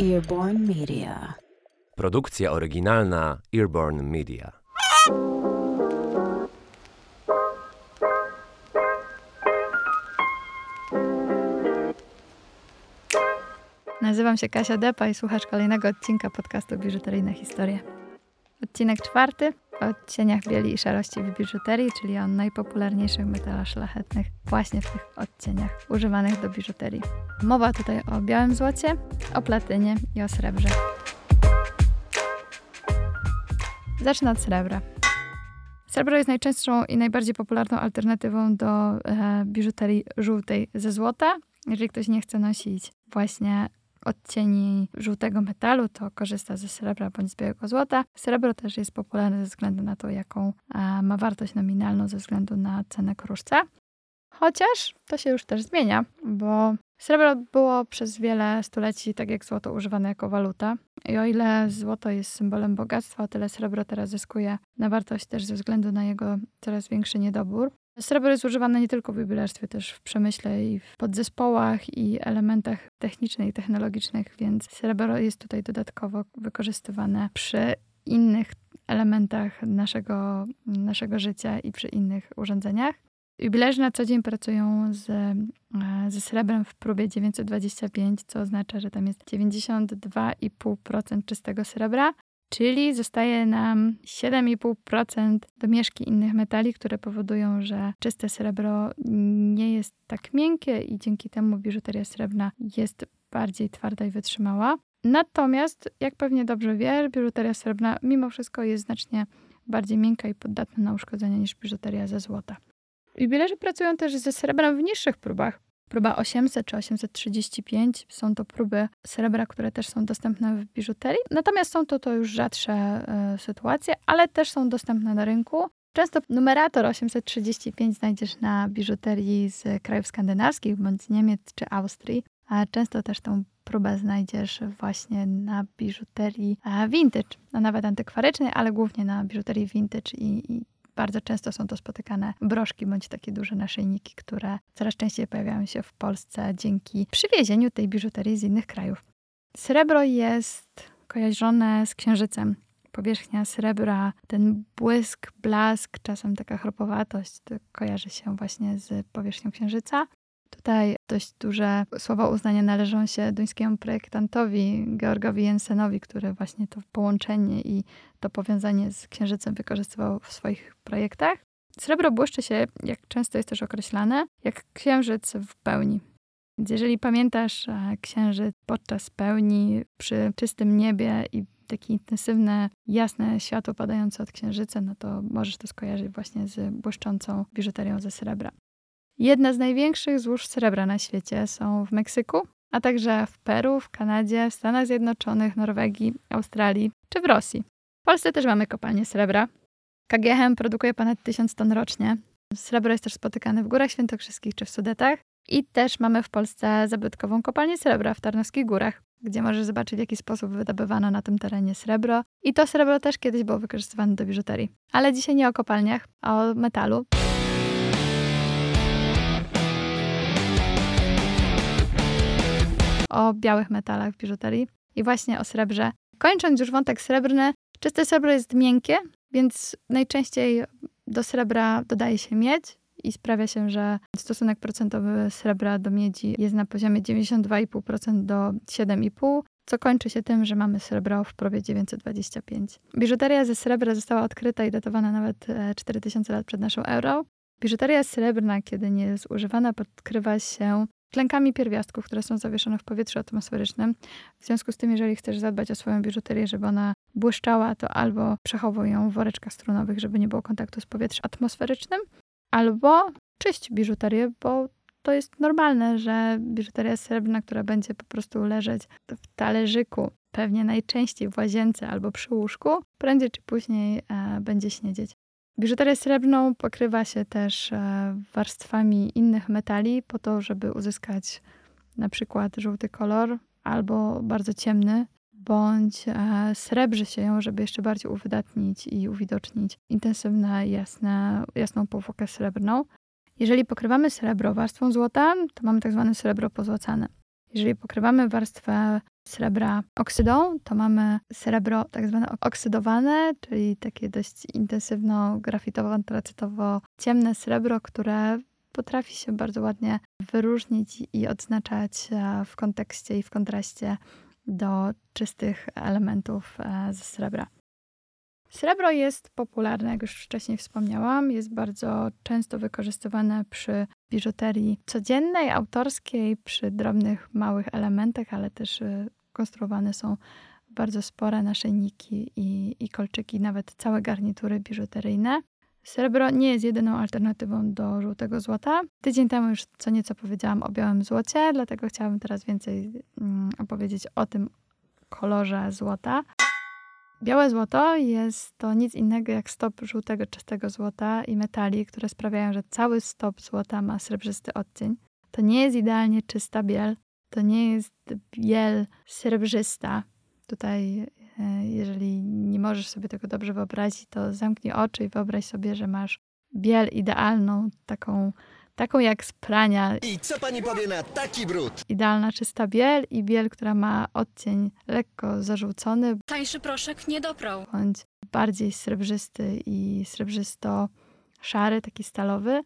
Earborn Media. Produkcja oryginalna Earborn Media. Nazywam się Kasia Depa i słuchasz kolejnego odcinka podcastu Biżuteryjne Historie. Odcinek czwarty odcieniach bieli i szarości w biżuterii, czyli o najpopularniejszych metalach szlachetnych właśnie w tych odcieniach używanych do biżuterii. Mowa tutaj o białym złocie, o platynie i o srebrze. Zacznę od srebra. Srebro jest najczęstszą i najbardziej popularną alternatywą do e, biżuterii żółtej ze złota. Jeżeli ktoś nie chce nosić właśnie odcieni żółtego metalu, to korzysta ze srebra bądź z białego złota. Srebro też jest popularne ze względu na to, jaką ma wartość nominalną ze względu na cenę kruszca. Chociaż to się już też zmienia, bo srebro było przez wiele stuleci, tak jak złoto, używane jako waluta. I o ile złoto jest symbolem bogactwa, o tyle srebro teraz zyskuje na wartość też ze względu na jego coraz większy niedobór. Srebro jest używane nie tylko w jubilerstwie, też w przemyśle i w podzespołach i elementach technicznych technologicznych, więc srebro jest tutaj dodatkowo wykorzystywane przy innych elementach naszego, naszego życia i przy innych urządzeniach. Jubilerzy na co dzień pracują z, e, ze srebrem w próbie 925, co oznacza, że tam jest 92,5% czystego srebra, Czyli zostaje nam 7,5% domieszki innych metali, które powodują, że czyste srebro nie jest tak miękkie i dzięki temu biżuteria srebrna jest bardziej twarda i wytrzymała. Natomiast, jak pewnie dobrze wiesz, biżuteria srebrna mimo wszystko jest znacznie bardziej miękka i poddatna na uszkodzenia niż biżuteria ze złota. Jubilerzy pracują też ze srebrem w niższych próbach, Próba 800 czy 835 są to próby srebra, które też są dostępne w biżuterii. Natomiast są to, to już rzadsze y, sytuacje, ale też są dostępne na rynku. Często numerator 835 znajdziesz na biżuterii z krajów skandynawskich, bądź Niemiec czy Austrii, a często też tą próbę znajdziesz właśnie na biżuterii vintage, a nawet antykwarycznej, ale głównie na biżuterii vintage i, i bardzo często są to spotykane broszki bądź takie duże naszyjniki, które coraz częściej pojawiają się w Polsce dzięki przywiezieniu tej biżuterii z innych krajów. Srebro jest kojarzone z księżycem. Powierzchnia srebra, ten błysk, blask, czasem taka chropowatość kojarzy się właśnie z powierzchnią księżyca. Tutaj dość duże słowa uznania należą się duńskiemu projektantowi Georgowi Jensenowi, który właśnie to połączenie i to powiązanie z księżycem wykorzystywał w swoich projektach. Srebro błyszczy się, jak często jest też określane, jak księżyc w pełni. Więc jeżeli pamiętasz e, księżyc podczas pełni przy czystym niebie i takie intensywne, jasne światło padające od księżyca, no to możesz to skojarzyć właśnie z błyszczącą biżuterią ze srebra. Jedne z największych złóż srebra na świecie są w Meksyku, a także w Peru, w Kanadzie, w Stanach Zjednoczonych, Norwegii, Australii czy w Rosji. W Polsce też mamy kopalnię srebra. KGHM produkuje ponad 1000 ton rocznie. Srebro jest też spotykane w Górach Świętokrzyskich czy w Sudetach. I też mamy w Polsce zabytkową kopalnię srebra w Tarnowskich Górach, gdzie możesz zobaczyć, w jaki sposób wydobywano na tym terenie srebro. I to srebro też kiedyś było wykorzystywane do biżuterii. Ale dzisiaj nie o kopalniach, a o metalu. O białych metalach w biżuterii i właśnie o srebrze. Kończąc już wątek srebrny, czyste srebro jest miękkie, więc najczęściej do srebra dodaje się miedź i sprawia się, że stosunek procentowy srebra do miedzi jest na poziomie 92,5% do 7,5%, co kończy się tym, że mamy srebro w probie 925. Biżuteria ze srebra została odkryta i datowana nawet 4000 e, lat przed naszą erą. Biżuteria srebrna, kiedy nie jest używana, podkrywa się tlenkami pierwiastków, które są zawieszone w powietrzu atmosferycznym. W związku z tym, jeżeli chcesz zadbać o swoją biżuterię, żeby ona błyszczała, to albo przechowuj ją w woreczkach strunowych, żeby nie było kontaktu z powietrzem atmosferycznym, albo czyść biżuterię, bo to jest normalne, że biżuteria srebrna, która będzie po prostu leżeć w talerzyku, pewnie najczęściej w łazience albo przy łóżku, prędzej czy później e, będzie śniedzieć. Biżuterię srebrną pokrywa się też e, warstwami innych metali po to, żeby uzyskać na przykład żółty kolor albo bardzo ciemny, bądź e, srebrzy się ją, żeby jeszcze bardziej uwydatnić i uwidocznić intensywne, jasne, jasną powłokę srebrną. Jeżeli pokrywamy srebro warstwą złota, to mamy tak zwane srebro pozłacane. Jeżeli pokrywamy warstwę srebra oksydą, to mamy srebro tak zwane oksydowane, czyli takie dość intensywno grafitowo-antracytowo ciemne srebro, które potrafi się bardzo ładnie wyróżnić i odznaczać e, w kontekście i w kontraście do czystych elementów e, ze srebra. Srebro jest popularne, jak już wcześniej wspomniałam, jest bardzo często wykorzystywane przy biżuterii codziennej, autorskiej, przy drobnych, małych elementach, ale też y, konstruowane są bardzo spore naszyjniki i, i kolczyki, nawet całe garnitury biżuteryjne. Srebro nie jest jedyną alternatywą do żółtego złota. Tydzień temu już co nieco powiedziałam o białym złocie, dlatego chciałabym teraz więcej mm, opowiedzieć o tym kolorze złota. Białe złoto jest to nic innego jak stop żółtego, czystego złota i metali, które sprawiają, że cały stop złota ma srebrzysty odcień. To nie jest idealnie czysta biel, to nie jest biel srebrzysta. Tutaj, e, jeżeli nie możesz sobie tego dobrze wyobrazić, to zamknij oczy i wyobraź sobie, że masz biel idealną, taką taką jak z prania. I co pani powie na taki brud? Idealna czysta biel i biel, która ma odcień lekko zarzucony. Tańszy proszek nie doprał. Bądź bardziej srebrzysty i srebrzysto-szary, taki stalowy.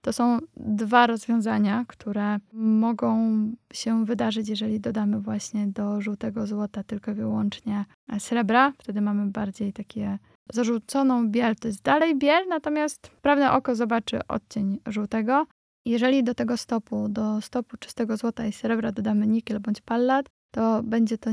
To są dwa rozwiązania, które mogą się wydarzyć, jeżeli dodamy właśnie do żółtego złota tylko i wyłącznie srebra. Wtedy mamy bardziej takie zarzuconą biel. To jest dalej biel, natomiast prawne oko zobaczy odcień żółtego. Jeżeli do tego stopu, do stopu czystego złota i srebra dodamy nikiel bądź pallat, to będzie to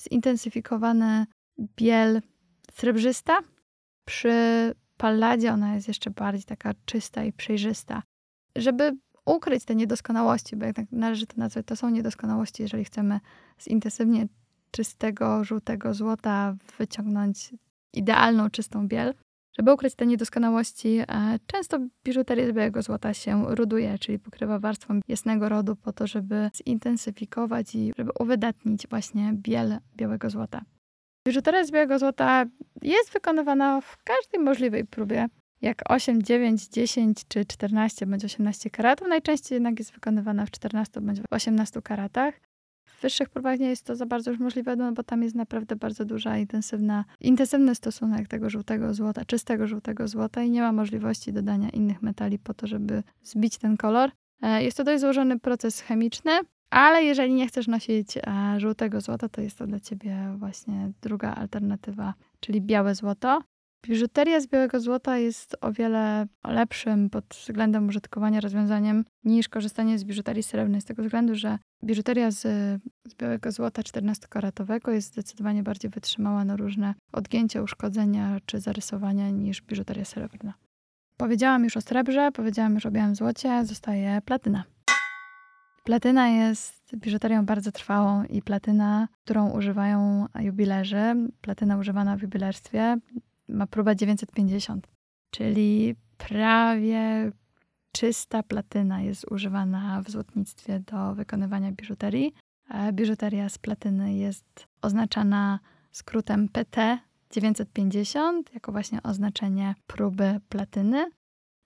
zintensyfikowane biel srebrzysta. Przy palladzie ona jest jeszcze bardziej taka czysta i przejrzysta. Żeby ukryć te niedoskonałości, bo jak należy to nazwać, to są niedoskonałości, jeżeli chcemy z intensywnie czystego, żółtego złota wyciągnąć idealną, czystą biel. Żeby ukryć te niedoskonałości, e, często biżuteria z białego złota się ruduje, czyli pokrywa warstwą jasnego rodu po to, żeby zintensyfikować i żeby uwydatnić właśnie biel białego złota. Biżuteria z białego złota jest wykonywana w każdej możliwej próbie, jak 8, 9, 10 czy 14 bądź 18 karatów. Najczęściej jednak jest wykonywana w 14 bądź 18 karatach. Wyższych próbach nie jest to za bardzo już możliwe, no bo tam jest naprawdę bardzo duża, intensywna, intensywny stosunek tego żółtego złota, czystego żółtego złota i nie ma możliwości dodania innych metali po to, żeby zbić ten kolor. E, jest to dość złożony proces chemiczny, ale jeżeli nie chcesz nosić e, żółtego złota, to jest to dla ciebie właśnie druga alternatywa, czyli białe złoto. Biżuteria z białego złota jest o wiele lepszym pod względem użytkowania rozwiązaniem niż korzystanie z biżuterii srebrnej, z tego względu, że biżuteria z, z białego złota 14-karatowego jest zdecydowanie bardziej wytrzymała na różne odgięcia, uszkodzenia czy zarysowania niż biżuteria srebrna. Powiedziałam już o srebrze, powiedziałam już o białym złocie, zostaje platyna. Platyna jest biżuterią bardzo trwałą i platyna, którą używają jubilerzy, platyna używana w jubilerstwie, ma próbę 950, czyli prawie czysta platyna jest używana w złotnictwie do wykonywania biżuterii. Biżuteria z platyny jest oznaczana skrótem PT 950 jako właśnie oznaczenie próby platyny.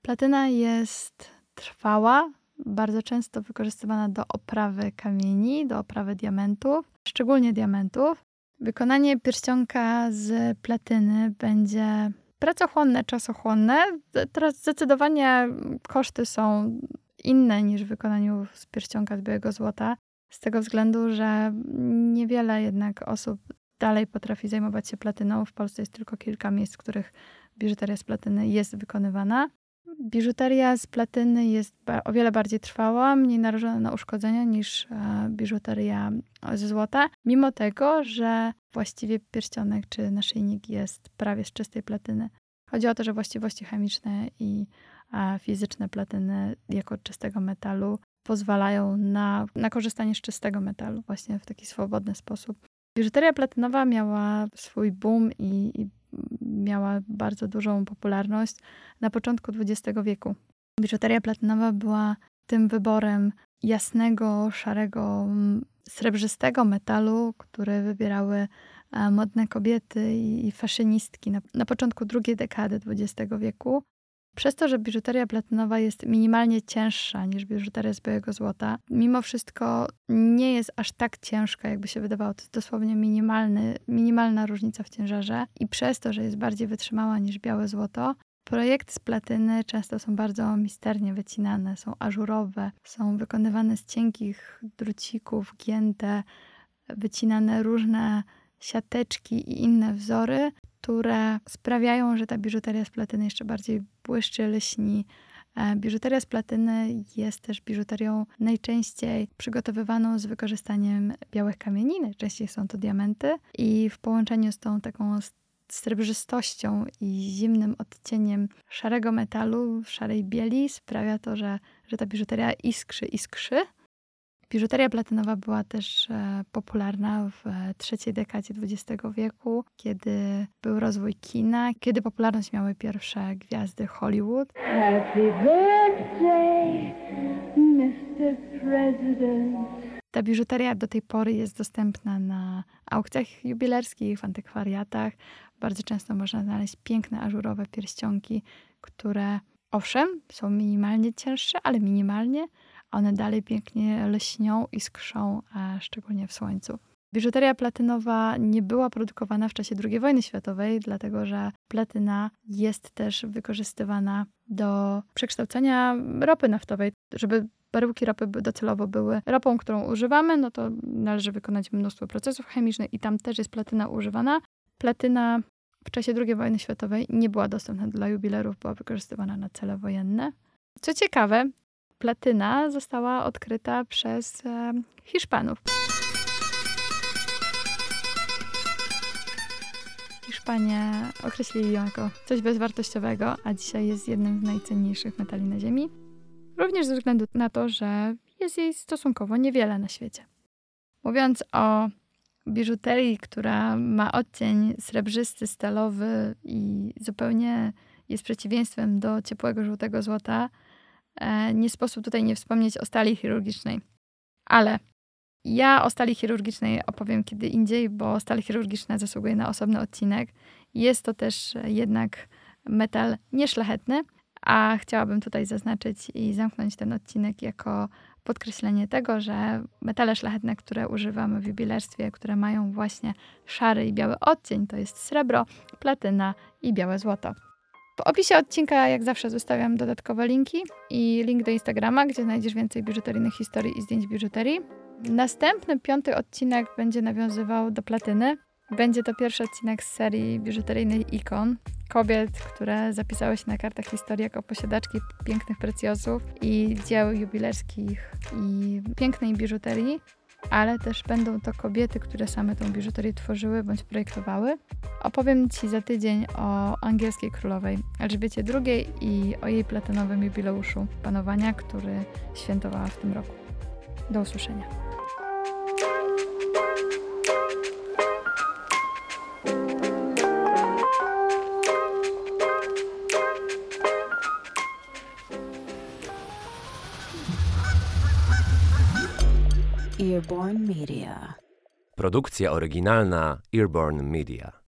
Platyna jest trwała, bardzo często wykorzystywana do oprawy kamieni, do oprawy diamentów, szczególnie diamentów. Wykonanie pierścionka z platyny będzie pracochłonne, czasochłonne. Teraz zdecydowanie koszty są inne niż w wykonaniu z pierścionka z białego złota, z tego względu, że niewiele jednak osób dalej potrafi zajmować się platyną. W Polsce jest tylko kilka miejsc, w których biżuteria z platyny jest wykonywana. Biżuteria z platyny jest o wiele bardziej trwała, mniej narażona na uszkodzenia niż e, biżuteria ze złota, mimo tego, że właściwie pierścionek czy naszyjnik jest prawie z czystej platyny. Chodzi o to, że właściwości chemiczne i e, fizyczne platyny jako czystego metalu pozwalają na, na korzystanie z czystego metalu właśnie w taki swobodny sposób. Biżuteria platynowa miała swój boom i, i miała bardzo dużą popularność na początku XX wieku. Biżuteria platynowa była tym wyborem jasnego, szarego, srebrzystego metalu, który wybierały e, modne kobiety i faszynistki na, na początku drugiej dekady XX wieku. Przez to, że biżuteria platynowa jest minimalnie cięższa niż biżuteria z białego złota, mimo wszystko nie jest aż tak ciężka, jakby się wydawało. To jest dosłownie minimalny, minimalna różnica w ciężarze i przez to, że jest bardziej wytrzymała niż białe złoto, Projekty z platyny często są bardzo misternie wycinane, są ażurowe, są wykonywane z cienkich drucików, gięte, wycinane różne siateczki i inne wzory, które sprawiają, że ta biżuteria z platyny jeszcze bardziej błyszczy, lśni. E, biżuteria z platyny jest też biżuterią najczęściej przygotowywaną z wykorzystaniem białych kamieni, najczęściej są to diamenty i w połączeniu z tą taką srebrzystością i zimnym odcieniem szarego metalu, szarej bieli sprawia to, że, że ta biżuteria iskrzy, iskrzy. Biżuteria platynowa była też e, popularna w e, trzeciej dekadzie XX wieku, kiedy był rozwój kina, kiedy popularność miały pierwsze gwiazdy Hollywood. Happy birthday, Mr. President. Ta biżuteria do tej pory jest dostępna na aukcjach jubilerskich, w antykwariatach. Bardzo często można znaleźć piękne ażurowe pierścionki, które owszem, są minimalnie cięższe, ale minimalnie, one dalej pięknie lśnią i skrzą, a szczególnie w słońcu. Biżuteria platynowa nie była produkowana w czasie II wojny światowej, dlatego że platyna jest też wykorzystywana do przekształcenia ropy naftowej. Żeby baryłki ropy docelowo były ropą, którą używamy, no to należy wykonać mnóstwo procesów chemicznych i tam też jest platyna używana. Platyna w czasie II wojny światowej nie była dostępna dla jubilerów, była wykorzystywana na cele wojenne. Co ciekawe, platyna została odkryta przez e, Hiszpanów. Hiszpanie określili ją jako coś bezwartościowego, a dzisiaj jest jednym z najcenniejszych metali na Ziemi. Również ze względu na to, że jest jej stosunkowo niewiele na świecie. Mówiąc o biżuterii, która ma odcień srebrzysty, stalowy i zupełnie jest przeciwieństwem do ciepłego żółtego złota, nie sposób tutaj nie wspomnieć o stali chirurgicznej. Ale ja o stali chirurgicznej opowiem kiedy indziej, bo stal chirurgiczna zasługuje na osobny odcinek. Jest to też jednak metal nieszlachetny, a chciałabym tutaj zaznaczyć i zamknąć ten odcinek jako podkreślenie tego, że metale szlachetne, które używamy w jubilerstwie, które mają właśnie szary i biały odcień, to jest srebro, platyna i białe złoto. W opisie odcinka, jak zawsze, zostawiam dodatkowe linki i link do Instagrama, gdzie znajdziesz więcej biżuteryjnych historii i zdjęć biżuterii. Następny, piąty odcinek będzie nawiązywał do platyny. Będzie to pierwszy odcinek z serii biżuteryjnej ikon. Kobiet, które zapisały się na kartach historii jako posiadaczki pięknych precjozów i dzieł jubilerskich i pięknej biżuterii, ale też będą to kobiety, które same tą biżuterię tworzyły bądź projektowały. Opowiem Ci za tydzień o angielskiej królowej Elżbiecie II i o jej platynowym jubileuszu panowania, który świętowała w tym roku. Do usłyszenia. Earborn Media. Produkcja oryginalna Earborn Media.